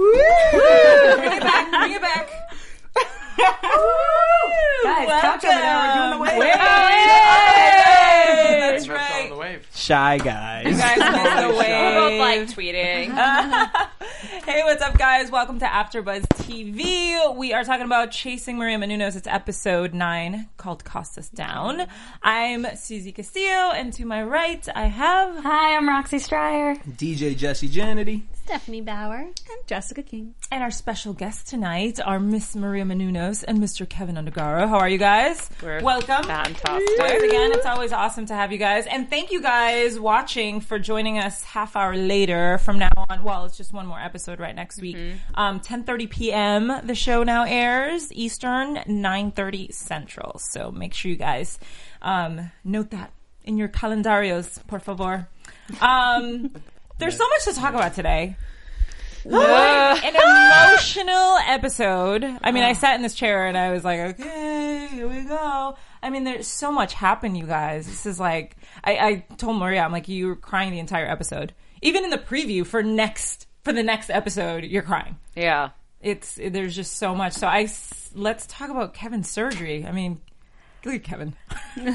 Bring it back. Bring it back. Guys, couch over there. We're doing the wave. Wave. That's That's on right. the wave. Shy guys. You guys missed the We're both like tweeting. Hey, what's up, guys? Welcome to AfterBuzz TV. We are talking about Chasing Maria Menounos. It's episode nine called "Costas Down." I'm Susie Castillo, and to my right, I have Hi, I'm Roxy Stryer. DJ Jesse Janity. Stephanie Bauer and Jessica King. and our special guests tonight are Miss Maria Menounos and Mr. Kevin Undergaro. How are you guys? We're Welcome. fantastic. Once again, it's always awesome to have you guys. And thank you guys watching for joining us half hour later from now on. Well, it's just one more episode right next week. Um, 10.30 p.m. The show now airs Eastern, 9.30 Central. So make sure you guys um, note that in your calendarios, por favor. Um, there's so much to talk about today. What an emotional episode. I mean, I uh. sat in this chair and I was like, okay, here we go. I mean, there's so much happened, you guys. This is like, I, I told Maria, I'm like, you were crying the entire episode. Even in the preview for next, for the next episode, you're crying. Yeah. It's, there's just so much. So I, let's talk about Kevin's surgery. I mean, look at Kevin.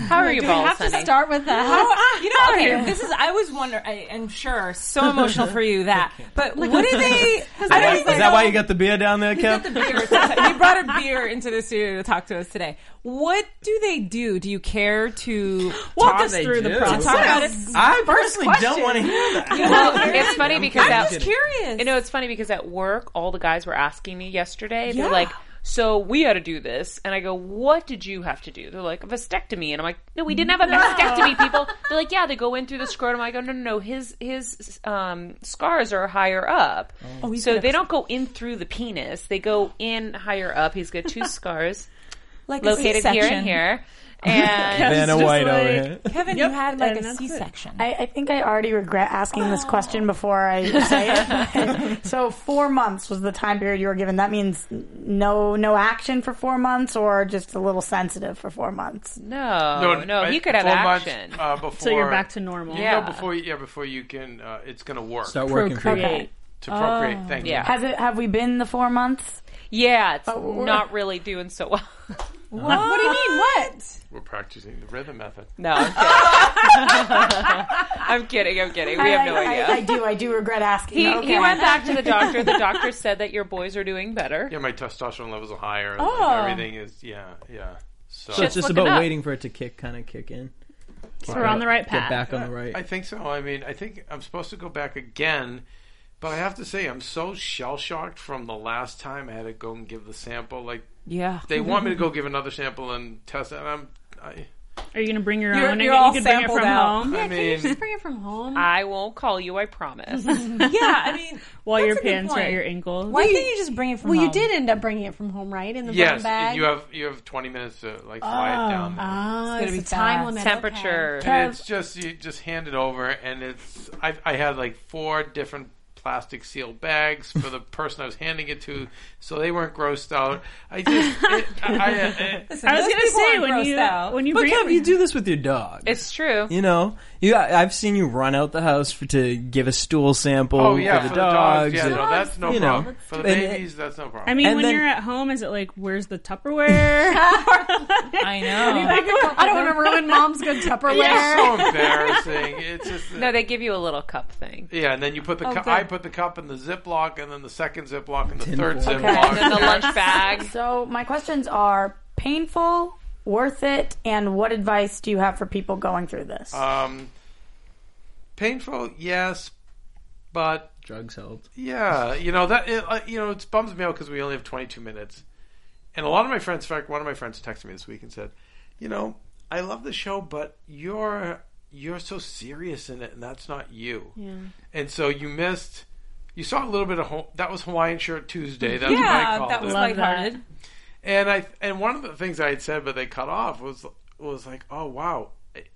How are you Do we both, have to start with that? How, you know, okay, this is, I was wondering, I, I'm sure, so emotional for you that, but what do they, I don't even Is that why you got the beer down there, He got Kev? the beer. he brought a beer into the studio to talk to us today. What do they do? Do you care to What talk us they through the do? process? Talk about it. I personally don't want to hear that. Well, it's funny because I'm at, just curious. you know, it's funny because at work, all the guys were asking me yesterday. Yeah. They're like, "So we had to do this," and I go, "What did you have to do?" They're like, "A vasectomy," and I'm like, "No, we didn't have a vasectomy, people." They're like, "Yeah, they go in through the scrotum." I go, "No, no, no. His his um, scars are higher up, Oh, so they don't go in through the penis. They go in higher up. He's got two scars like located here and here." And Vanna White over here. Kevin, you had like and a that's it. C-section. I, I think I already regret asking this question before I say it. so four months was the time period you were given. That means no no action for four months, or just a little sensitive for four months. no, no, I- he could have four months, action. uh, before, So you're back to normal. You Yeah. know, before you, yeah, before you can, uh, it's going to work Start working for you. Procreate. to procreate. Thank yeah. Has it? Have we been the four months? Yeah, it's we're- not really doing so well. what? What do you mean? What? We're practicing the rhythm method. No, I'm kidding. I'm kidding. I'm kidding. We have no I, I- idea. I, do. I do regret asking. he, okay. he went back to the doctor. The doctor said that your boys are doing better. Yeah, my testosterone levels are higher. Oh. Like, everything is, yeah, yeah. So, So it's just looking about up. waiting for it to kick, kind of kick in. So we're on the right Get path. back on the right. I think so. I mean, I think I'm supposed to go back again, but I have to say, I'm so shell shocked from the last time I had to go and give the sample. Like, Yeah. they want me to go give another sample and test it, and I'm, I, Are you going to bring your You're- own? you're and all you could bring it sampled from out. home I mean, just bring it from home I won't call you. I promise. yeah, I mean, while that's your a good pants are point. at your ankles. Why can't you just bring it from Well, home? you did end up bringing it from home, right? In the brown yes, bag. you have you have 20 minutes to like fly it down. there. Ah, gonna it's be a time fast. limit. Temperature. And it's just you just hand it over, and it's I, I had like four different plastic sealed bags for the person I was handing it to, so they weren't grossed out. I just it, I, I, it, Listen, I was those going to people say aren't when grossed you out. when you But bring Kev, you do this with your dog. It's true. you know, you. I've seen you run out the house for, to give a stool sample oh yeah, for the for dogs. the dogs, yeah, and- no, that's no you know, problem. For the and- babies, that's no problem. I mean, And when then- you're at home, is it like, where's the Tupperware? I know. I don't want to ruin mom's good Tupperware. it's so embarrassing. It's just No, they give you a little cup thing. yeah, and then you put the oh, cu- good. I put the cup in the Ziploc, and then the second Ziploc, and the third foil. Ziploc. And then the lunch bag. So my questions are painful, worth it, and what advice do you have for people going through this? Um, painful, yes, but Drugs helped. yeah, you know that it, uh, you know it bums me out because we only have 22 minutes, and a lot of my friends, in fact, one of my friends texted me this week and said, you know, I love the show, but you're you're so serious in it, and that's not you. Yeah. And so you missed. You saw a little bit of Ho- that was Hawaiian Shirt Tuesday. That's what I yeah, called that was it. Love lighthearted. And I and one of the things I had said, but they cut off was was like, oh wow,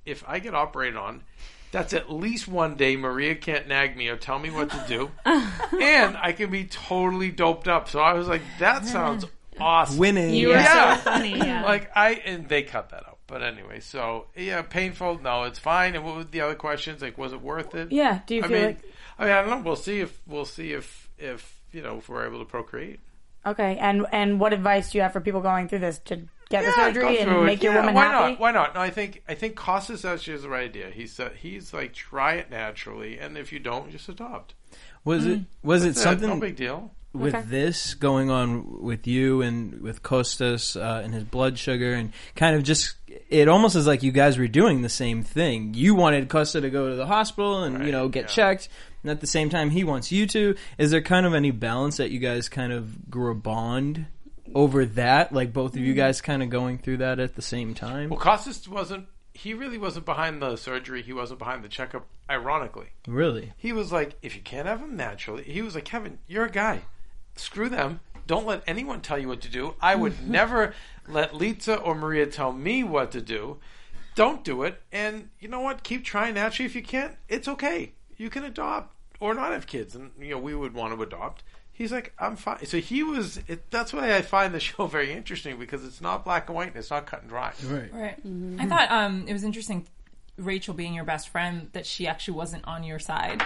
if I get operated on, that's at least one day Maria can't nag me or tell me what to do, and I can be totally doped up. So I was like, that sounds awesome. Winning. You were Yeah. so funny. Yeah. Like I and they cut that out. But anyway, so yeah, painful. No, it's fine. And what were the other questions? Like, was it worth it? Yeah. Do you I feel mean, like I mean, I don't know. We'll see if we'll see if if you know if we're able to procreate. okay? And and what advice do you have for people going through this to get the surgery go through and it. make your Yeah, woman why happy? not? Why not? No, I think I think Costas actually has the right idea. He said he's like try it naturally, and if you don't, just adopt. Was it mm. was it That's something no big deal. With Okay. this going on with you and with Costas uh, and his blood sugar and kind of just it almost is like you guys were doing the same thing. You wanted Costa to go to the hospital and you know get yeah. checked, and at the same time he wants you to. Is there kind of any balance that you guys kind of grew a bond over that? Like both of you guys kind of going through that at the same time? Well, Costas wasn't. He really wasn't behind the surgery. He wasn't behind the checkup. Ironically, Really? he was like, if you can't have him naturally, he was like, Kevin, you're a guy. Screw them. Don't let anyone tell you what to do. I would never let Lisa or Maria tell me what to do. Don't do it. And you know what? Keep trying naturally. If you can't, it's okay. You can adopt or not have kids. And you know, we would want to adopt. He's like, I'm fine. So he was. It, that's why I find the show very interesting because it's not black and white. and It's not cut and dry. Right. Right. I thought um, it was interesting, Rachel being your best friend, that she actually wasn't on your side.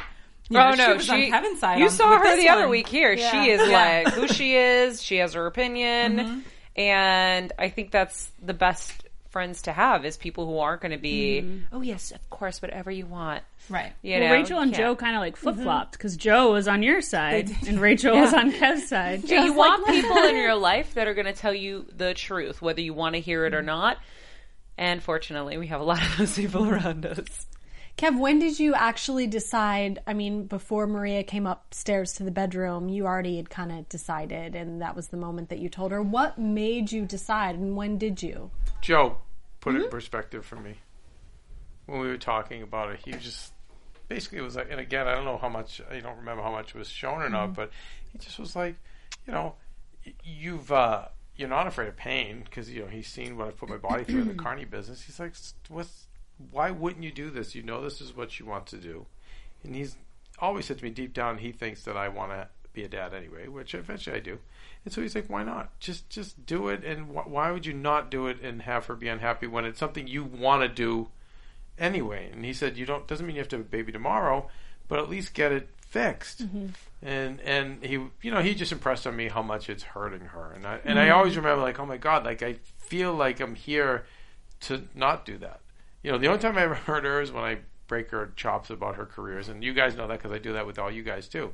You know, oh no, she was on Kevin's side. You on- saw her this the other week here. Yeah. She is like who she is. She has her opinion, Mm-hmm. and I think that's the best friends to have is people who aren't going to be. Mm-hmm. Oh yes, of course, whatever you want. Right. You well, know, Rachel and Joe kind of like mm-hmm. flip flopped because Joe was on your side and Rachel was on Kev's side. Yeah, you Just want people in your life that are going to tell you the truth, whether you want to hear it or mm-hmm. not. And fortunately, we have a lot of those people around us. Kev, when did you actually decide? I mean, before Maria came upstairs to the bedroom, you already had kind of decided, and that was the moment that you told her. What made you decide, and when did you? Joe put it in perspective for me when we were talking about it. He just basically was like, and again, I don't know how much, I don't remember how much was shown or not, but he just was like, you know, you've, uh, you're not afraid of pain because you know he's seen what I've put my body through in the carny business. He's like, "S- what's, why wouldn't you do this? You know this is what you want to do, and he's always said to me deep down he thinks that I want to be a dad anyway, which eventually I do. And so he's like, why not? Just just do it. And wh- why would you not do it and have her be unhappy when it's something you want to do anyway? And he said, you don't doesn't mean you have to have a baby tomorrow, but at least get it fixed. Mm-hmm. And and he you know he just impressed on me how much it's hurting her. And I and I mm-hmm. always remember like, oh my god, like I feel like I'm here to not do that. You know, the only time I ever hurt her is when I break her chops about her careers, and you guys know that because I do that with all you guys too.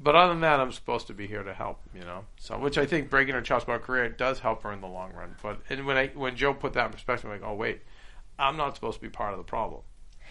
But other than that, I'm supposed to be here to help, you know. So, which I think breaking her chops about her career does help her in the long run. But and when I when Joe put that in perspective, I'm like, oh wait, I'm not supposed to be part of the problem.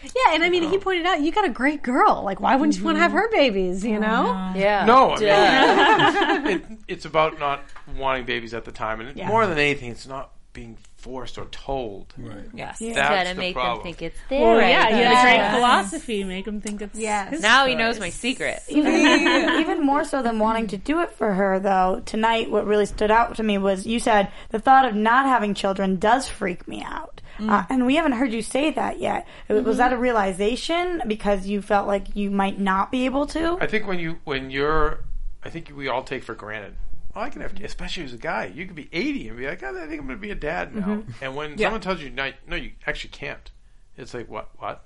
Yeah, and I mean, he pointed out you got a great girl. Like, why wouldn't you want to have her babies? You know? Yeah. No, I mean, it, it's about not wanting babies at the time, and Yeah. more than anything, it's not being forced or told. Right. Yes. That's the problem. Them think it's Well, yeah, you had a great Yes. philosophy. Make them think it's Yes. his Now he knows my secret. even, even more so than wanting to do it for her, though, tonight what really stood out to me was you said the thought of not having children does freak me out. Uh, and we haven't heard you say that yet. Was that a realization because you felt like you might not be able to? I think when you when you're, I think we all take for granted. Oh, I can have, especially as a guy, you could be 80 and be like, oh, I think I'm going to be a dad now. Mm-hmm. And when Yeah. someone tells you, no, no, you actually can't. It's like, what? What?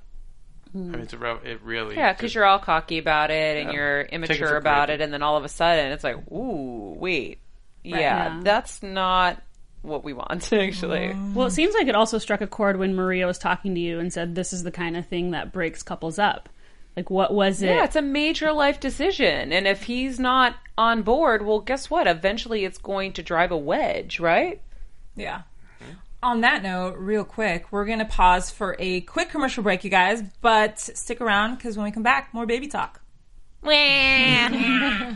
I mean, it's a real, it really. Yeah, because you're all cocky about it and Yeah. you're Take it immature about it, and then all of a sudden it's like, ooh, wait, yeah, Yeah. that's not what we want actually. Well, it seems like it also struck a chord when Maria was talking to you and said, "This is the kind of thing that breaks couples up." Like, what was it? Yeah, it's a major life decision, and if he's not on board, well, guess what? Eventually, it's going to drive a wedge, right? Yeah. on that note, real quick, we're going to pause for a quick commercial break, you guys, but stick around because when we come back, more baby talk.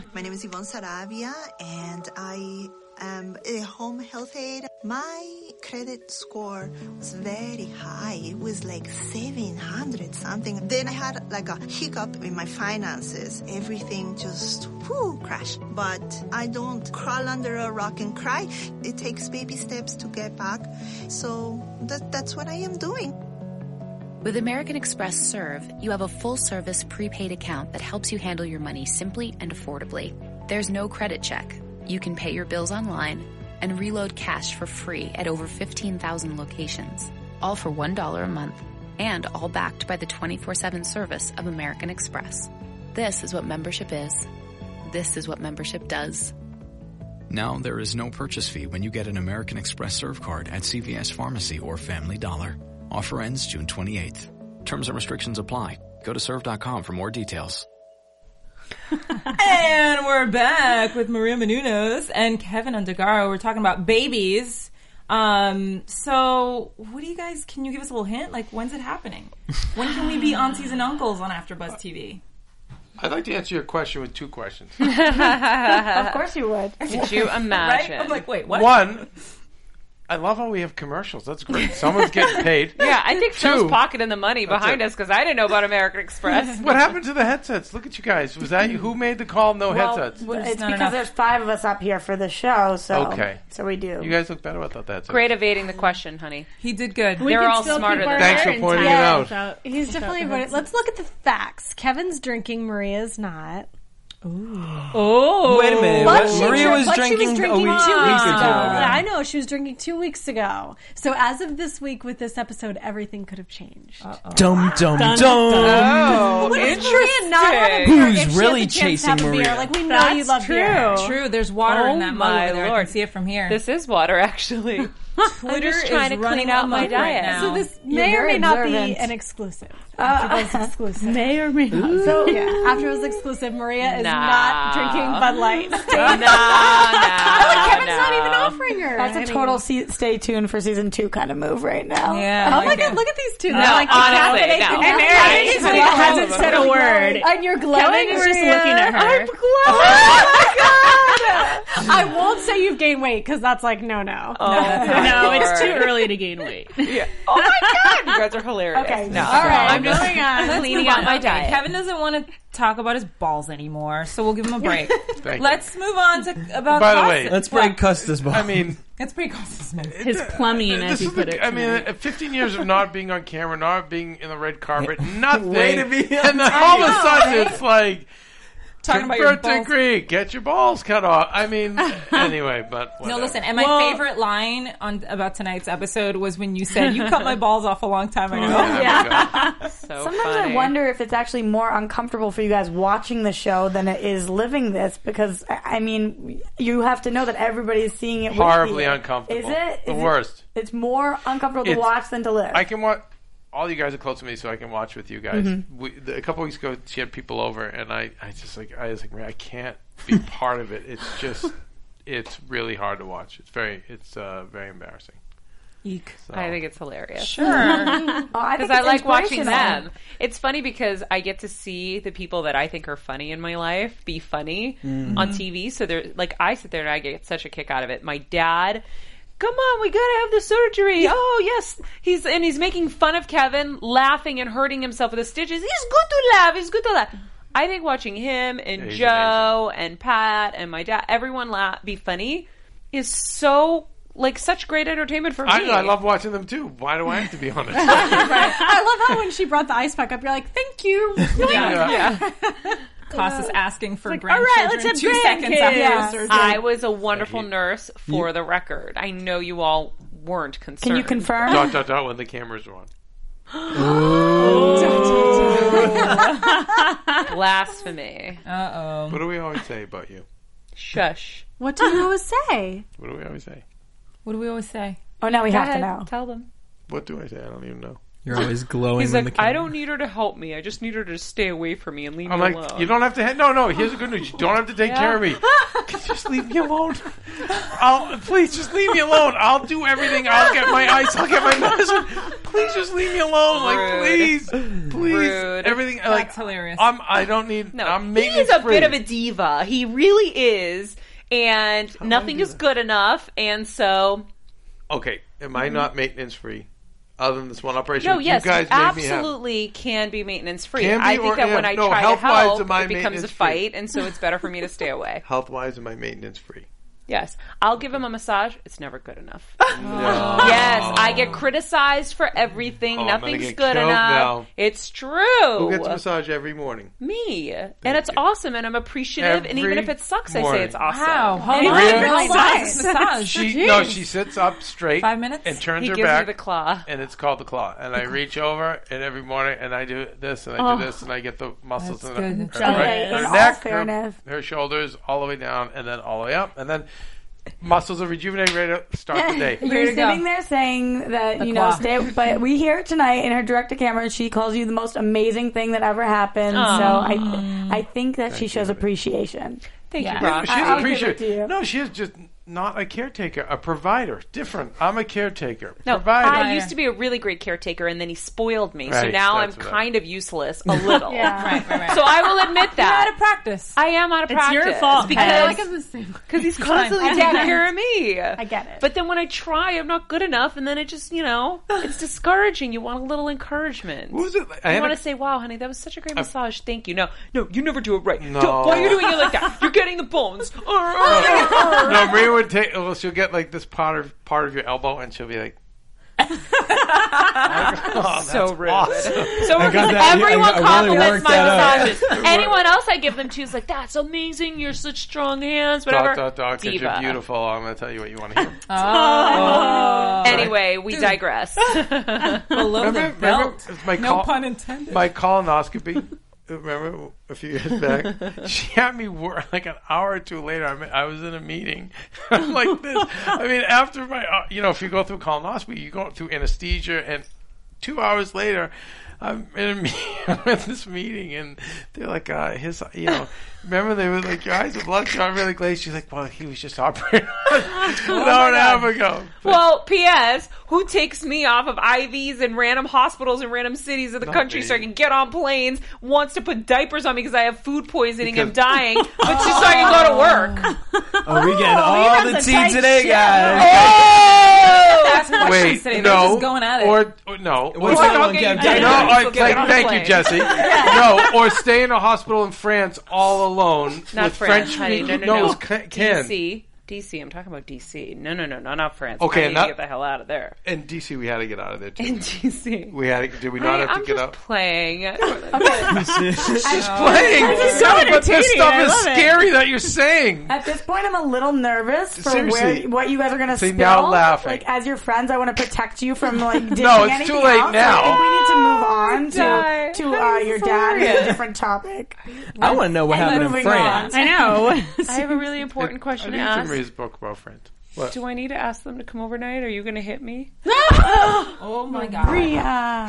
My name is Yvonne Saravia, and I am a home health aide. My credit score was very high. It was like 700 something. Then I had like a hiccup in my finances. Everything just whoo, crashed. But I don't crawl under a rock and cry. It takes baby steps to get back. So that, that's what I am doing. With American Express Serve, you have a full service prepaid account that helps you handle your money simply and affordably. There's no credit check. You can pay your bills online and reload cash for free at over 15,000 locations, all for $1 a month, and all backed by the 24 7 service of American Express. This is what membership is. This is what membership does. Now there is no purchase fee when you get an American Express Serve card at CVS Pharmacy or Family Dollar. Offer ends June 28th. Terms and restrictions apply. Go to serve.com for more details. And we're back with Maria Menounos and Kevin Undergaro. We're talking about babies. Um, so what do you guys, can you give us a little hint? Like, when's it happening? When can we be aunties and uncles on AfterBuzz TV? I'd like to answer your question with two questions. Of course you would. Could you Right? imagine? I'm like, wait, what? One, I love how we have commercials. That's great. Someone's getting paid. Yeah, I think Phil's Two. pocketing the money behind it. us because I didn't know about American Express. What happened to the headsets? Look at you guys. Was that you? Who made the call? No Well, headsets. It's because enough. there's five of us up here for the show, so Okay. so we do. You guys look better without that. Great evading the question, honey. He did good. We They're all smarter than that. Thanks for hair pointing it out. without- He's without definitely the Let's look at the facts. Kevin's drinking. Maria's not. Oh, Wait a minute. But What? she Maria drank- was but drinking, she was drinking a week, two weeks ago. ago. Yeah, I know she was drinking two weeks ago. So as of this week, with this episode, everything could have changed. Dum dum dum. Oh, What if Maria not have a interesting. beer Who's if she really has a chance to have chasing a beer? Maria? Like we know That's you love true. beer. True, there's water Oh in that mug my over there. I lord. can see it from here. This is water, actually. Twitter just is trying to running clean out up my right diet. now. So this You're may or very may not be an exclusive. Uh, AfterBuzz exclusive. May or may not. So yeah, was exclusive. Maria is Nah. not drinking Bud Light. no, no, oh, Kevin's no. not even offering her. That's a any. total se- stay tuned for season two kind of move right now. yeah. Oh I my like god! it. Look at these two. No, They're like honestly, no. And. Mary He's hasn't like- hasn't said a word. And you're glowing. Kevin is just Maria. looking at her. I'm glowing. Oh I won't say you've gained weight because that's like no, no. Oh, no, it's too early to gain weight. Yeah. Oh my god, you guys are hilarious. Okay, no, all right, I'm just moving on. cleaning out my Okay, diet. Kevin doesn't want to talk about his balls anymore, so we'll give him a break. Let's move on to about. By the way, Let's break Costas ball. I mean, It's pretty Costas, man. His plumbing, as this you put the, it. I mean, tonight. uh, 15 years of not being on camera, not being in the red carpet, nothing. Way to be and then all of a sudden it's like, Talking about your balls. degree, get your balls cut off. I mean, anyway, but No, listen. And my Well- favorite line on about tonight's episode was when you said you cut my balls off a long time oh, ago. Yeah. So Sometimes funny. I wonder if it's actually more uncomfortable for you guys watching the show than it is living this because I I mean you have to know that everybody is seeing it with Horribly you. uncomfortable. Is it The Is it- worst. It's more uncomfortable to It's- watch than to live. I can watch. All you guys are close to me, so I can watch with you guys. Mm-hmm. We, the, a couple weeks ago, she had people over, and I, I just like, I was like, man, I can't be part of it. It's just, it's really hard to watch. It's very, it's uh, very embarrassing. Eek. So. I think it's hilarious. Sure. Oh, I because I like watching them. It's funny because I get to see the people that I think are funny in my life be funny Mm-hmm. on TV. So they're like, I sit there and I get such a kick out of it. My dad. Come on, we gotta have the surgery. Oh yes, he's and he's making fun of Kevin, laughing and hurting himself with the stitches. He's good to laugh. He's good to laugh. I think watching him and Yeah, he's Joe and Pat and my dad, everyone laugh, be funny, is so like such great entertainment for me. I, I love watching them too. Why do I have to be on it? I love how when she brought the ice pack up, you're like, "Thank you." yeah. Costas asking for all grandchildren right, let's have two seconds after Yeah. the surgery. I was a wonderful Thank you. nurse for the record. I know you all weren't concerned. Can you confirm? dot dot dot when the cameras are on. Blasphemy. Uh oh. What do we always say about you? Shush. What do you always say? What do we always say? What do we always say? Oh, now we Go have to ahead, know. Tell them. What do I say? I don't even know. You're always glowing. He's like, the I don't need her to help me. I just need her to stay away from me and leave me alone. I'm me like, alone. you don't have to. Ha- no, no. Here's the good news. You don't have to take care of me. just leave me alone. I'll please just leave me alone. I'll do everything. I'll get my ice. I'll get my medicine. Please just leave me alone. Like Rude. please, please. Rude. Everything. like That's hilarious. I'm. I don't need. No, I'm he is a maintenance-free. bit of a diva. He really is, and nothing is good enough. And so, Okay, am I not maintenance free? Other than this one operation, no, yes, you guys you made have. absolutely can be maintenance free. Can be I think or- that when I no, try to help, it becomes a fight, and so it's better for me to stay away. Health wise, am I maintenance free? Yes, I'll give him a massage. It's never good enough. No. Yes, I get criticized for everything. Oh, I'm gonna Nothing's get good killed enough. now. It's true. Who gets a massage every morning? Me, and it's awesome, and I'm appreciative. and even Every if it sucks, I say it's awesome. Wow, hold And on. it's Maria- really nice. Massage. She no, she sits up straight, Five minutes? and turns He her gives back, me the claw. and it's called the claw. And I reach over, and every morning, and I do this, and I do oh. this, and I get the muscles That's in good. her, her, Okay, her in all neck, fairness- her, her shoulders, all the way down, and then all the way up, and then muscles are rejuvenated, ready to start the day. You're Ready to go. sitting there saying that The you know, claw. stay. But we hear it tonight in her direct to camera. and She calls you the most amazing thing that ever happened. So I, I think that she shows appreciation. Thank Yeah. you, Brock. She I- doesn't I'll give it to you. No, she is just not a caretaker, a provider. Different. I'm a caretaker. No, provider. I used to be a really great caretaker, and then he spoiled me. so now I'm that's what I- kind of useless a little. Yeah. Right, right, right. So I will admit that. You're out of practice. I am out of It's practice. your fault, because like the same. because he's constantly taking care of me. I get it. But then when I try, I'm not good enough, and then it just, you know, it's discouraging. You want a little encouragement. What was it? I You want a- to say, "Wow, honey, that was such a great massage. Thank you." No, no, you never do it right. No. Don't- why are you doing it like that? You're getting the bones. No, Maria would take. Well, she'll get like this part of part of your elbow, and she'll be like, oh, so that's rude. awesome. So rude got because that. everyone I- I really compliments worked my that massages. Anyone else I give them to is like, "That's amazing. You're such strong hands." Whatever. Dot, dot, dot, 'cause Diva. you're beautiful. I'm going to tell you what you want to hear. Oh. oh. Anyway, we digress. Below Remember, the belt. remember my, No col- pun intended. my colonoscopy? Remember a few years back? she had me work like an hour or two later. I, mean, I was in a meeting I'm like this. I mean, after my, uh, you know, if you go through colonoscopy, you go through anesthesia, and two hours later, I'm in a meeting, I'm at this meeting, and they're like, uh, his, you know, remember they were like, your eyes are bloodshot, really glazed. She's like, well, he was just operating oh an hour and a half ago. well, P.S. Who takes me off of IVs in random hospitals in random cities of the Not country me. so I can get on planes? Wants to put diapers on me because I have food poisoning and Because- dying, but just so I can go to work. Oh, we getting oh, all the has tea tight today, guys. Oh! Ask questions Wait, today. They're no, just going at it. or, or no, What's or- that I'll get you Captain? dinner. No, People I, get like, on thank you, Jesse. No, or stay in a hospital in France all alone Not with France, French honey. people. No, no, no. it's ca- can. DC. DC. I'm talking about DC. No, no, no, no, not France. Okay, I need not- to get the hell out of there. In DC, we had to get out of there too. In DC. We had to. Did we not I, have to I'm get just out? playing. Just playing. This is so but this entertaining, stuff I is love it. scary that you're saying. At this point, I'm a little nervous for where what you guys are going to See, spill. now laughing. Like as your friends, I want to protect you from like dishing No, it's too late out, so now. I think we need to move on to to uh, your dad and a different topic. I want to know what happened in France. I know. I have a really important question to think it's in ask. Ray's book about friends. What? Do I need to ask them to come overnight? Are you going to hit me? Oh, oh my god. Rhea.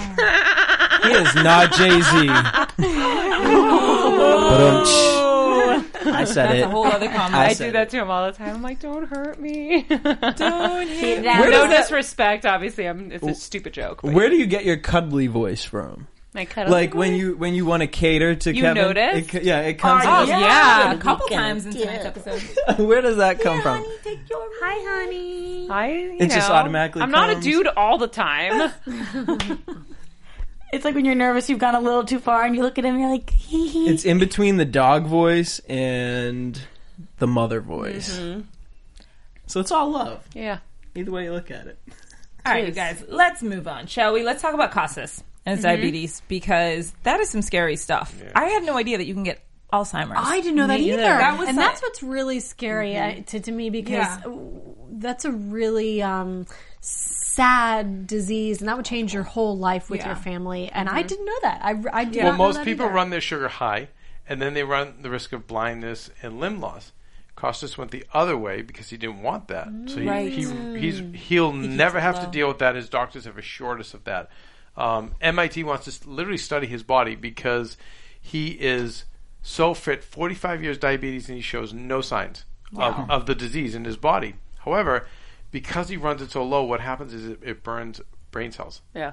He is not Jay Z. I said That's it. a whole other comment. I I said do that to him all the time. I'm like, don't hurt me. Don't hit Where no does that- disrespect, obviously. I'm, it's a stupid joke. But Where do you get your cuddly voice from? My cuddle Like when you when you want to cater to You Kevin? noticed? It, yeah, it comes. Oh in- yeah, a couple times in tonight's episode. Where does that come from? Hi, honey. I, you It just automatically I'm not a dude all the time. It's like when you're nervous, you've gone a little too far, and you look at him, and you're like, hee hee. It's in between the dog voice and the mother voice. Mm-hmm. So it's all love. yeah. Either way you look at it. All right, you guys, let's move on, shall we? Let's talk about Costas and his diabetes because that is some scary stuff. I had no idea that you can get Alzheimer's. I didn't know that Me either. That was and a- that's what's really scary uh, to, to me because Yeah. that's a really um, sad disease and that would change your whole life with Yeah. your family. And I didn't know that. I, I did Yeah. not Well, know most people either. run their sugar high, and then they run the risk of blindness and limb loss. Costas went the other way because he didn't want that. So he, Right. he he's he'll never it have to deal with that. His doctors have assured us of that. Um, MIT wants to literally study his body because he is so fit. Forty-five years diabetes, and he shows no signs of, of the disease in his body. However, because he runs it so low, what happens is it, it burns brain cells Yeah.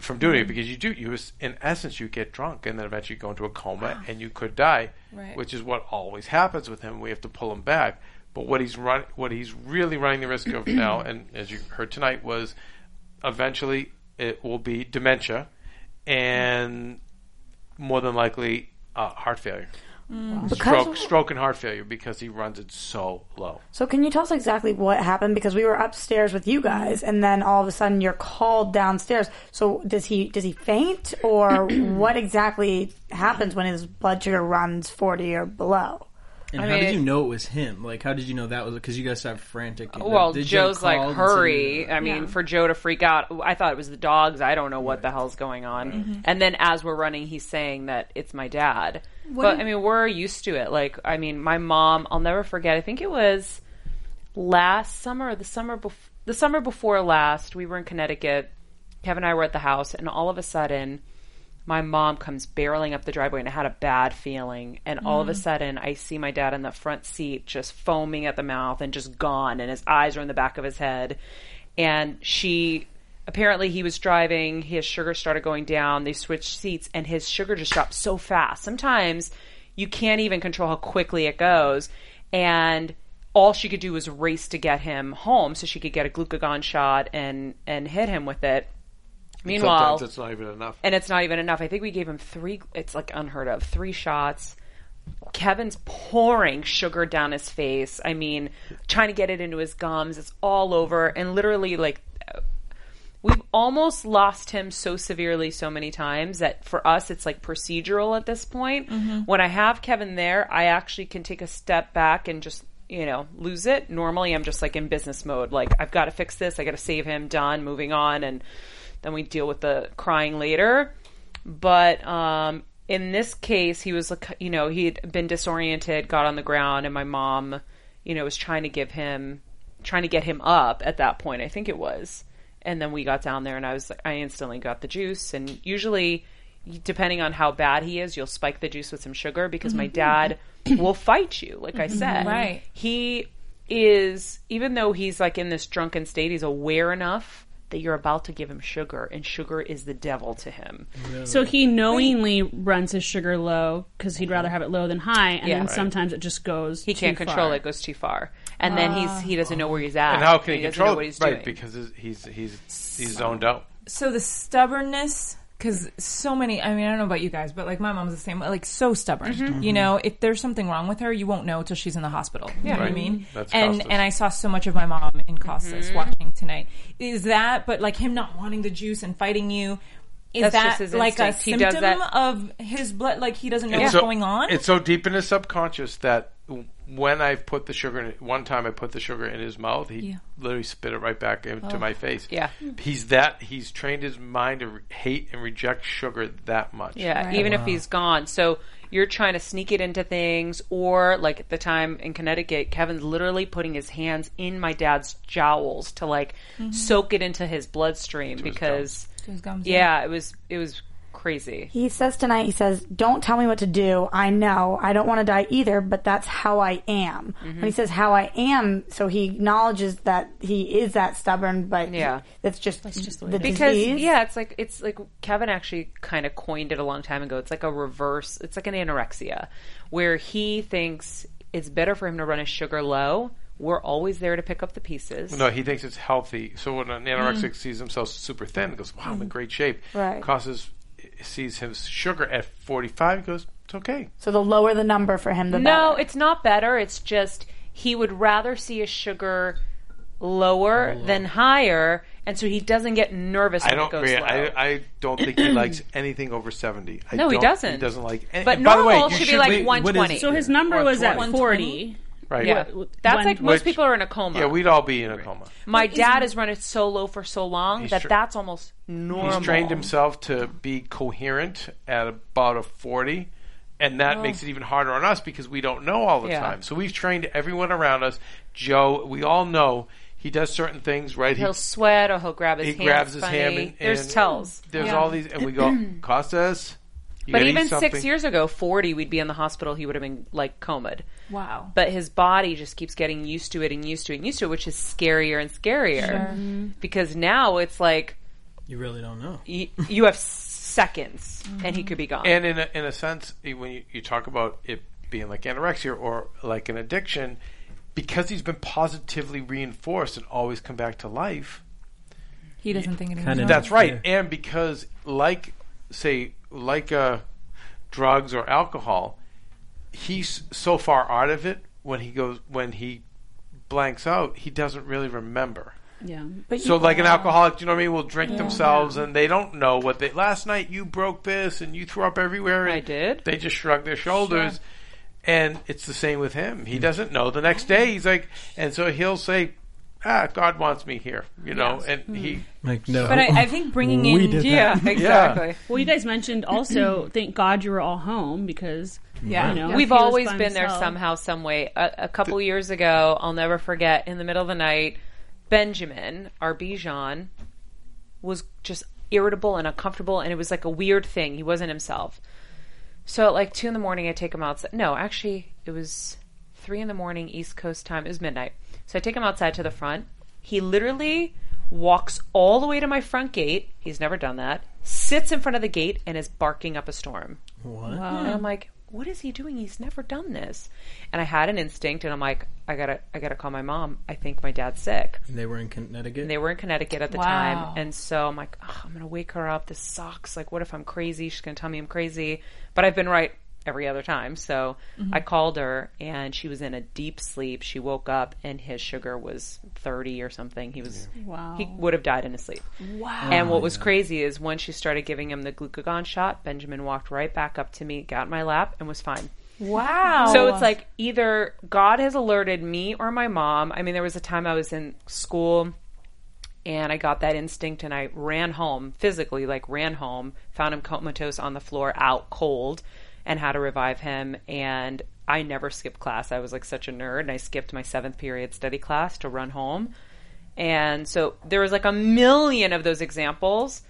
from doing it because you do you in essence you get drunk and then eventually go into a coma and you could die Right. which is what always happens with him we have to pull him back but what he's run what he's really running the risk of now and as you heard tonight was eventually it will be dementia and more than likely uh, heart failure stroke stroke and heart failure because he runs it so low So can you tell us exactly what happened? Because we were upstairs with you guys, and then all of a sudden you're called downstairs. So does he does he faint, or what exactly happens when his blood sugar runs forty or below? And I how mean, did you know it was him? Like, how did you know that was because you guys started frantic? Well, Did Joe's like, hurry. I mean, for Joe to freak out, I thought it was the dogs. I don't know what the hell's going on. And then as we're running, he's saying that it's my dad. but I mean, we're used to it. Like, I mean, my mom, I'll never forget. I think it was last summer or the summer before, the summer before last, we were in Connecticut. Kevin and I were at the house, and all of a sudden, my mom comes barreling up the driveway, and I had a bad feeling. And all of a mm. sudden, I see my dad in the front seat, just foaming at the mouth and just gone, and his eyes are in the back of his head. And she, apparently, he was driving. His sugar started going down. They switched seats, and his sugar just dropped so fast. Sometimes you can't even control how quickly it goes. And all she could do was race to get him home so she could get a glucagon shot and and hit him with it. Meanwhile, sometimes it's not even enough and it's not even enough. I think we gave him three. It's like unheard of. Three shots. Kevin's pouring sugar down his face. I mean, trying to get it into his gums. It's all over, and literally, like, we've almost lost him so severely so many times that for us, it's like procedural at this point. Mm-hmm. When I have Kevin there, I actually can take a step back and just you know lose it. Normally, I'm just like in business mode. Like, I've got to fix this. I got to save him. Done. Moving on, and then we deal with the crying later. But um, in this case, he was like, you know, he had been disoriented, got on the ground, and my mom, you know, was trying to give him, trying to get him up at that point. I think it was. And then we got down there, and I was, I instantly got the juice. And usually, depending on how bad he is, you'll spike the juice with some sugar because my dad will fight you. Like I said, Right. He is, even though he's like in this drunken state, he's aware enough that you're about to give him sugar, and sugar is the devil to him. So he knowingly runs his sugar low because he'd rather have it low than high, and Yeah. then Right. sometimes it just goes. He can't control far. it; goes too far, and then he's ah. he doesn't know where he's at. and how can he, doesn't control what it he's right doing. because he's he's he's, he's zoned out So the stubbornness, because so many, I mean, I don't know about you guys, but like my mom's the same, like so stubborn. Mm-hmm. You know, if there's something wrong with her, you won't know till she's in the hospital. You know what I mean? That's and Costas. and I saw so much of my mom in Costas Mm-hmm. watching tonight. Is that, but like him not wanting the juice and fighting you, is That's that like a instinct. He does symptom that- of his blood? Like he doesn't know It's what's so- going on? It's so deep in his subconscious that when I've put the sugar in, one time I put the sugar in his mouth, he Yeah. literally spit it right back into oh. my face. Yeah. he's that he's trained his mind to re- hate and reject sugar that much. Yeah, even if he's gone. So you're trying to sneak it into things, or like at the time in Connecticut, Kevin's literally putting his hands in my dad's jowls to like mm-hmm. soak it into his bloodstream because, To his gums, yeah, it was it was crazy. He says tonight, he says, Don't tell me what to do. I know. I don't want to die either, but that's how I am. Mm-hmm. When he says how I am, so he acknowledges that he is that stubborn, but Yeah. that's just, the because disease. yeah, it's like it's like Kevin actually kind of coined it a long time ago. It's like a reverse. It's like an anorexia, where he thinks it's better for him to run his sugar low. We're always there to pick up the pieces. No, he thinks it's healthy. So when an anorexic Mm. sees himself super thin, he goes, "Wow, I'm in great shape." Right. Costas sees his sugar at 45, he goes, "It's okay." So the lower the number for him, the No, better. it's not better. It's just he would rather see his sugar lower than higher, and so he doesn't get nervous I when don't it goes agree. low. I, I don't think he likes anything over 70. I No, he don't- doesn't. He doesn't like. Any, But and by the way, normal should be like wait- what is- 120. So his number was at 120? forty. Right. yeah, What- that's when- like most Which- people are in a coma. Yeah, we'd all be in a coma. My dad has run it so low for so long He's that tr- that's almost normal. He's trained himself to be coherent at about a 40, and that oh. makes it even harder on us because we don't know all the Yeah. time. So we've trained everyone around us. Joe, we all know he he does certain things, right? He'll sweat or he'll grab his he hand. grabs his funny. hand. And, There's and tells. There's Yeah. all these, and we go, Costas. You But even something." six years ago, 40, we'd be in the hospital. He would have been like comed. Wow. But his body just keeps getting used to it and used to it and used to it, which is scarier and scarier. Mm-hmm. Because now it's like You really don't know. y- you have seconds and he mm-hmm. could be gone. And in a, in a sense, when you, you talk about it being like anorexia or like an addiction, because he's been positively reinforced and always come back to life. He doesn't think Kinda. That's right, Yeah. and because like say like uh, drugs or alcohol, he's so far out of it when he goes when he blanks out, he doesn't really remember. Yeah. But So like an alcoholic, you know what I mean, will drink themselves and they don't know what they last night you broke this and you threw up everywhere I did. They just shrug their shoulders. And it's the same with him. He doesn't know. The next day he's like and so he'll say, Ah, God wants me here, you know, and he Like no. But I, I think bringing We in did yeah, that. exactly. Well, you guys mentioned also, thank God you were all home because Yeah. you know, We've always by been there somehow, some way. A, a couple years ago, I'll never forget. In the middle of the night, Benjamin, our Bijan, was just irritable and uncomfortable, and it was like a weird thing. He wasn't himself. So at like two in the morning, I take him outside. No, actually, it was three in the morning, East Coast time. It was midnight. So I take him outside to the front. He literally walks all the way to my front gate. He's never done that. Sits in front of the gate and is barking up a storm. what? And I'm like, what is he doing? He's never done this. And I had an instinct, and I'm like, I gotta, I gotta call my mom. I think my dad's sick. And they were in Connecticut. And they were in Connecticut at the Wow. time, and so I'm like, oh, I'm gonna wake her up. This sucks. Like, what if I'm crazy? She's gonna tell me I'm crazy. But I've been right every other time. So mm-hmm. I called her, and she was in a deep sleep. She woke up, and his sugar was 30 or something. He was, Wow. he would have died in his sleep. Wow. And what oh, was crazy is once she started giving him the glucagon shot, Benjamin walked right back up to me, got in my lap, and was fine. Wow. So it's like either God has alerted me or my mom. I mean, there was a time I was in school and I got that instinct and I ran home physically, like ran home, found him comatose on the floor, out cold, and how to revive him. And I never skipped class. I was like such a nerd, and I skipped my seventh period study class to run home. And so there was like a million of those examples,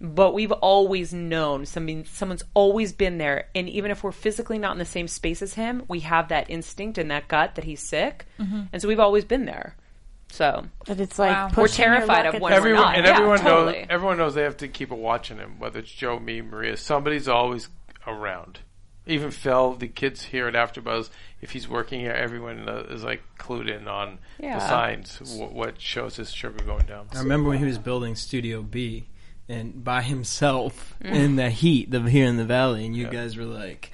but we've always known somebody, someone's always been there. And even if we're physically not in the same space as him, we have that instinct and that gut that he's sick. Mm-hmm. And so we've always been there. So But it's like Wow. We're terrified of at when the- we're everyone not. and Yeah, everyone totally. knows everyone knows they have to keep a watching him, whether it's Joe, me, Maria. Somebody's always around. Even Phil, the kids here at AfterBuzz, if he's working here, everyone uh, is like clued in on Yeah. the signs, w- what shows his sugar going down. I remember when he was building Studio B and by himself in the heat of here in the valley, and you Yeah. guys were like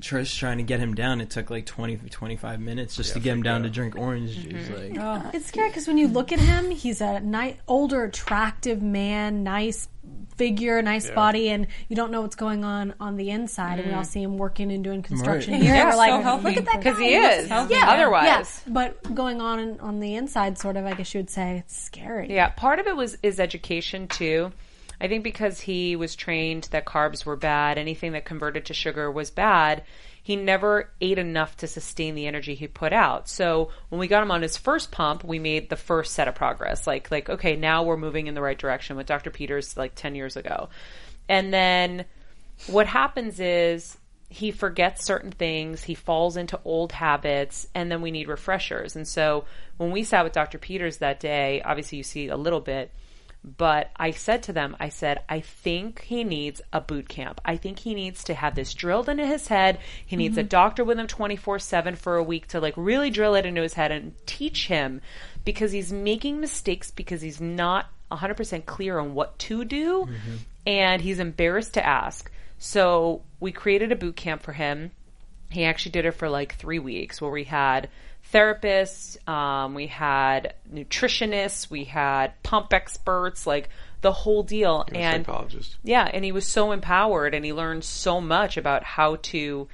just trying to get him down. It took like 20, 25 minutes just Yeah, to get him down out. to drink orange juice. Mm-hmm. Like, It's scary because when you look at him, he's a nice, older, attractive man, nice figure, nice Yeah. body, and you don't know what's going on on the inside. And we all mm. see him working and doing construction Right. here. Yeah, We're so like, healthy. look at that because he looks is. healthy. Yeah, Otherwise, yeah. But going on in, on the inside, sort of, I guess you would say it's scary. Yeah, part of it was is education too. I think because he was trained that carbs were bad, anything that converted to sugar was bad. He never ate enough to sustain the energy he put out. So when we got him on his first pump, we made the first set of progress. Like like okay, now we're moving in the right direction with Dr. Peters like 10 years ago. And then what happens is he forgets certain things, he falls into old habits, and then we need refreshers. And so when we sat with Dr. Peters that day, obviously you see a little bit, but I said to them, I said, I think he needs a boot camp. I think he needs to have this drilled into his head. He needs a mm-hmm. doctor with him 24 7 for a week to like really drill it into his head and teach him because he's making mistakes because he's not 100% clear on what to do mm-hmm. and he's embarrassed to ask. So we created a boot camp for him. He actually did it for like three weeks where we had therapists, um, we had nutritionists, we had pump experts, like the whole deal. And psychologist. yeah, and he was so empowered and he learned so much about how to,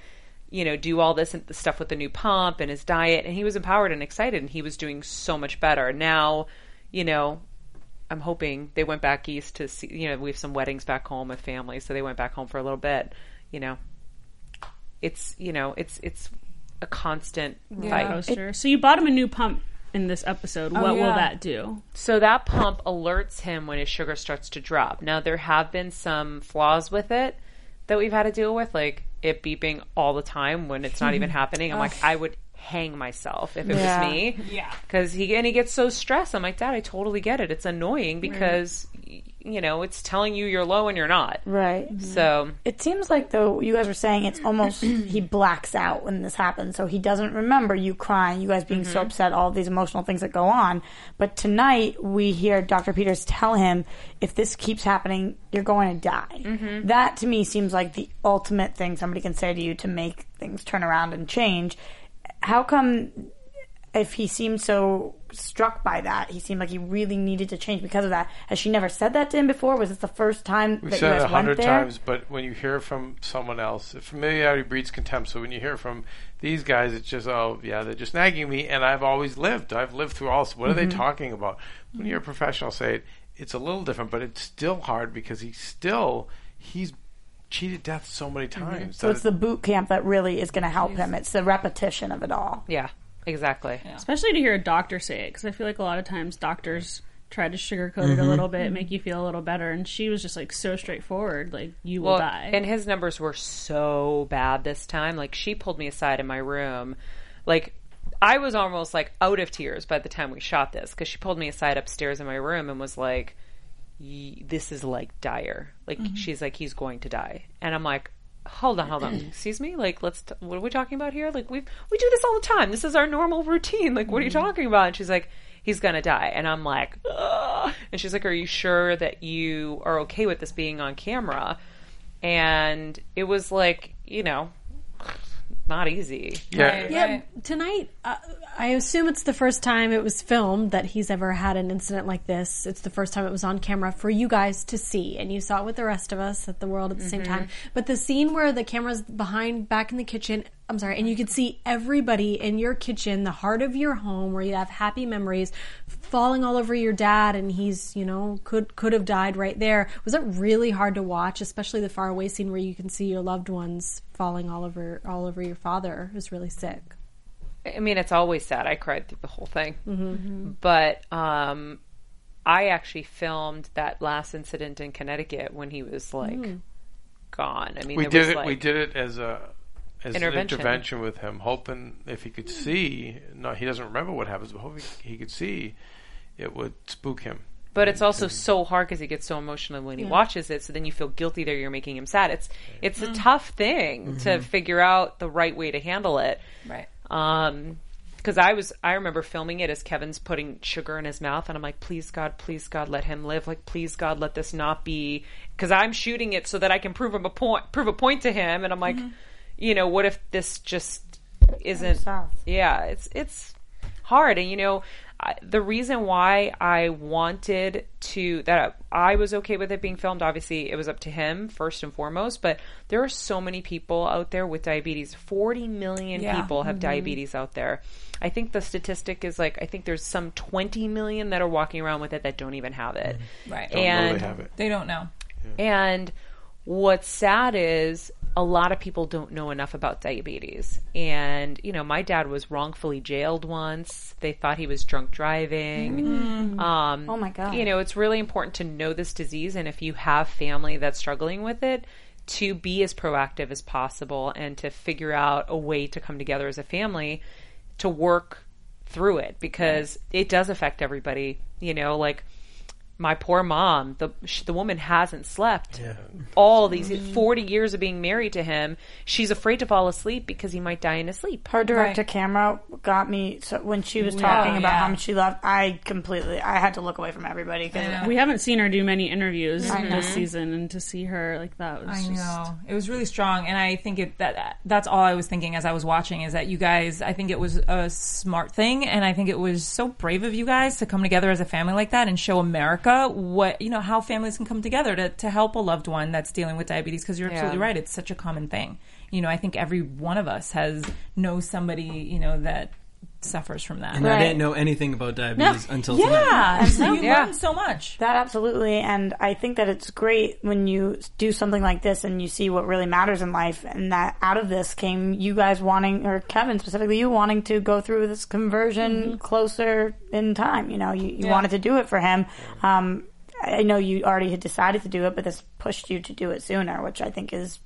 you know, do all this and the stuff with the new pump and his diet. And he was empowered and excited and he was doing so much better. Now, you know, I'm hoping they went back east to see, you know, we have some weddings back home with family, So they went back home for a little bit, you know. It's, you know, it's, it's a constant fight. Oh, Coaster. so you bought him a new pump in this episode. Oh, what will that do? So that pump alerts him when his sugar starts to drop. Now there have been some flaws with it that we've had to deal with, like it beeping all the time when it's not even happening. I'm like, I would hang myself if it Yeah. was me. Yeah. Because he and he gets so stressed. I'm like, Dad, I totally get it. It's annoying because y you know it's telling you you're low and you're not. Right. So It seems like though you guys were saying it's almost he blacks out when this happens, so he doesn't remember you crying, you guys being so mm-hmm. upset, all these emotional things that go on. But tonight we hear Dr. Peters tell him, if this keeps happening, you're going to die. Mm-hmm. That to me seems like the ultimate thing somebody can say to you to make things turn around and change. How come? If he seemed so struck by that, he seemed like he really needed to change because of that. Has she never said that to him before? Was this the first time We that said you it guys a went hundred there? times, but when you hear from someone else, familiarity breeds contempt. So when you hear from these guys, it's just, oh yeah, they're just nagging me, and I've always lived. I've lived through all. What are Mm-hmm. they talking about? When you're a professional, say it. It's a little different, but it's still hard because he's still he's cheated death so many times. Mm-hmm. So that it's the boot camp that really is going to help him. It's the repetition of it all. yeah, exactly. Especially to hear a doctor say it, because I feel like a lot of times doctors try to sugarcoat it a mm-hmm. little bit, make you feel a little better, and she was just like so straightforward, like you will Well, die. and his numbers were so bad this time. Like she pulled me aside in my room, like. I was almost like out of tears by the time we shot this because she pulled me aside upstairs in my room and was like, "Y- "This is like dire." Like mm-hmm. she's like, "He's going to die," and I'm like, "Hold on, hold on, excuse me. Like, let's. T- what are we talking about here? Like, we we do this all the time. This is our normal routine. Like, what are you mm-hmm. talking about?" And she's like, "He's gonna die," and I'm like, Ugh. and she's like, "Are you sure that you are okay with this being on camera?" And it was like, you know, not easy. yeah. Right. Yeah, tonight, uh, I assume it's the first time it was filmed that he's ever had an incident like this. It's the first time it was on camera for you guys to see, and you saw it with the rest of us at the world at the same time. But the scene where the camera's behind, back in the kitchen, I'm sorry, and you could see everybody in your kitchen, the heart of your home, where you have happy memories, falling all over your dad, and he's, you know, could could have died right there. Was it really hard to watch, especially the far away scene where you can see your loved ones falling all over all over your father who's really sick? I mean, it's always sad. I cried through the whole thing. Mm-hmm. Mm-hmm. But um, I actually filmed that last incident in Connecticut when he was like mm. gone. I mean, we did was it. like, we did it as a as Intervention. an intervention with him, hoping if he could hmm. see. No, he doesn't remember what happens, but hoping he could see, it would spook him. But it's also so hard because he gets so emotional when he watches it. So then you feel guilty that you're making him sad. It's it's a mm. tough thing mm-hmm. to figure out the right way to handle it. Right. Um, because I was, I remember filming it as Kevin's putting sugar in his mouth, and I'm like, please God, please God, let him live. Like, please God, let this not be. Because I'm shooting it so that I can prove him a point, prove a point to him, and I'm like, mm-hmm. You know, what if this just isn't? Yeah, it's it's hard, and you know, I, the reason why I wanted to that I was okay with it being filmed. Obviously, it was up to him first and foremost, but there are so many people out there with diabetes. Forty million Yeah. people have mm-hmm. diabetes out there. I think the statistic is like I think there's some 20 million that are walking around with it that don't even have it. Right. Don't know And they have it. They don't know. and what's sad is a lot of people don't know enough about diabetes. And, you know, my dad was wrongfully jailed once. They thought he was drunk driving. Um, Oh my God. You know, it's really important to know this disease. And if you have family that's struggling with it, to be as proactive as possible and to figure out a way to come together as a family to work through it because it does affect everybody. You know, like my poor mom, the sh- the woman hasn't slept all these forty years of being married to him. She's afraid to fall asleep because he might die in his sleep. Her direct to Right. camera got me. So when she was Yeah, talking about yeah. how much she loved, I completely, I had to look away from everybody because we haven't seen her do many interviews I know. this season, and to see her like that was I just know it was really strong, and I think it that that's all I was thinking as I was watching is that you guys. I think it was a smart thing, and I think it was so brave of you guys to come together as a family like that and show America what you know how families can come together to to help a loved one that's dealing with diabetes. Because you're absolutely Yeah. right; it's such a common thing. You know, I think every one of us has knows somebody you know that suffers from that. And I didn't know anything about diabetes until tonight. Yeah, so you Yeah. learn so much. That absolutely, and I think that it's great when you do something like this and you see what really matters in life, and that out of this came you guys wanting, or Kevin specifically, you wanting to go through this conversion closer in time. You know, you, you Yeah. wanted to do it for him. Um, I know you already had decided to do it, but this pushed you to do it sooner, which I think is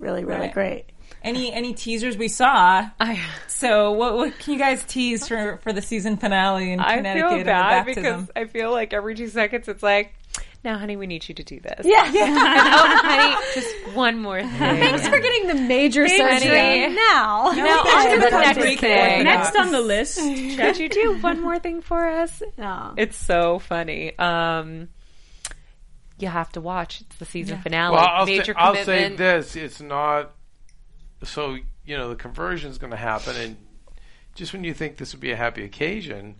really, really Right. great. Any any teasers we saw? I, So what, what can you guys tease for for the season finale in I Connecticut feel bad the because? I feel like every two seconds it's like, now, honey, we need you to do this. Yeah, oh, honey, just one more thing. Thanks for getting the major Thanks, surgery honey. now. Now, Yeah, on to the next week. thing. Next on the list, Could you do one more thing for us? No. It's so funny. Um, you have to watch. It's the season finale. Well, I'll, Major say, I'll say this: it's not. So you know the conversion is going to happen, and just when you think this would be a happy occasion,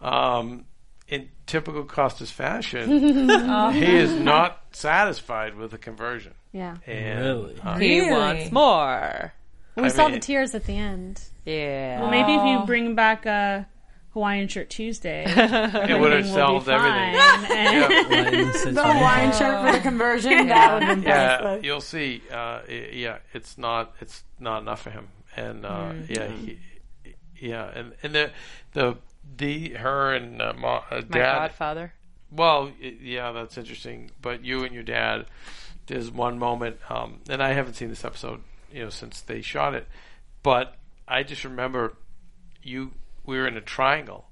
um, in typical Costas fashion, he is not satisfied with the conversion. Yeah. And, Really? uh, He Really? wants more. We I saw mean- the tears at the end. Yeah. well, maybe if you bring back a Hawaiian shirt Tuesday, it would have everything solved everything. fine. And- Lightning the Hawaiian shirt for the conversion that would have been Yeah, priceless. you'll see. Uh, i- yeah, it's not. It's not enough for him. And uh, yeah, he, yeah, and and the the the her and uh, ma, uh, My dad. godfather. Well, yeah, that's interesting. But you and your dad, there's one moment, um, and I haven't seen this episode, you know, since they shot it. But I just remember you. We were in a triangle,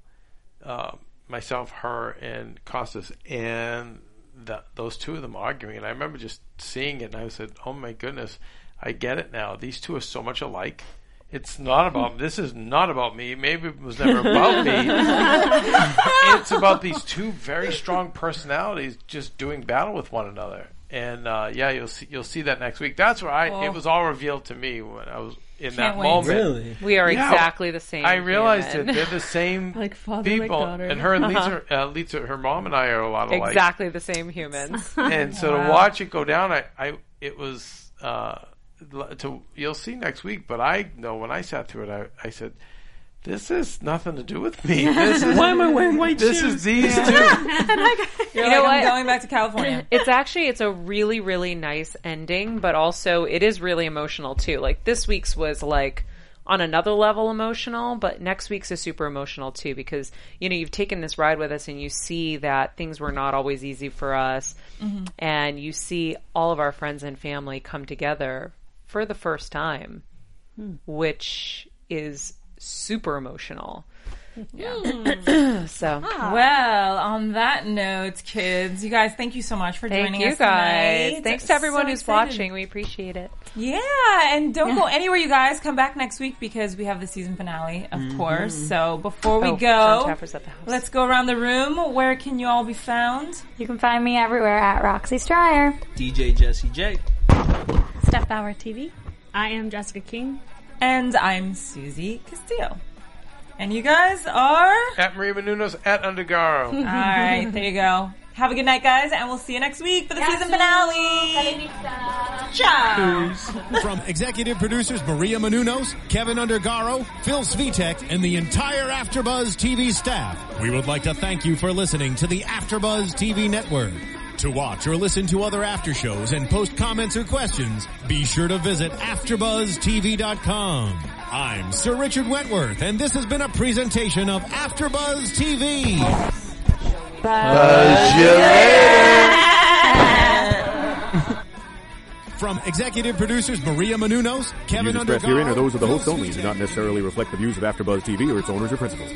um, myself, her, and Costas, and the, those two of them arguing. And I remember just seeing it, and I said, "Oh my goodness, I get it now. These two are so much alike." It's not about this is not about me. Maybe it was never about me. it's about these two very strong personalities just doing battle with one another. And uh, yeah, you'll see you'll see that next week. That's where I it was all revealed to me when I was in that Can't wait. moment. Really? We are Yeah. exactly the same. I realized human. it. They're the same Like father, like people, daughter. and her and Litsa, uh, Litsa, her mom and I are a lot alike. exactly the same humans. And so to watch it go down, I, I it was uh, to you'll see next week. But I know when I sat through it, I, I said, "This has nothing to do with me. This is Why am I wearing white this shoes? is these two." You're You know like, I'm what? going back to California. it's actually it's a really really nice ending, but also it is really emotional too. Like this week's was like on another level emotional, but next week's is super emotional too because you know you've taken this ride with us and you see that things were not always easy for us, mm-hmm. and you see all of our friends and family come together for the first time, hmm. which is super emotional. Hmm. Yeah. so ah. Well, on that note, kids, you guys, thank you so much for thank joining you us guys. tonight. Thanks to everyone So who's excited. watching. We appreciate it. Yeah, and don't go anywhere, you guys. Come back next week because we have the season finale, of mm-hmm. course. So before we Oh, go, Taffer's at the house. let's go around the room. Where can you all be found? You can find me everywhere at Roxy Striar. DJ Jesse J. Steph Bauer TV. I am Jessica King. And I'm Susie Castillo. And you guys are? at Maria Menounos at Undergaro. all right, there you go. Have a good night, guys, and we'll see you next week for the season finale. Ciao. From executive producers Maria Menounos, Kevin Undergaro, Phil Svitek, and the entire AfterBuzz TV staff, we would like to thank you for listening to the AfterBuzz TV network. To watch or listen to other after shows and post comments or questions, be sure to visit AfterBuzzTV.com. I'm Sir Richard Wentworth, and this has been a presentation of AfterBuzz TV. From executive producers Maria Menounos, The Kevin views expressed herein are Undergaro, those of the Phil host only do not necessarily reflect the views of AfterBuzz TV or its owners or principals.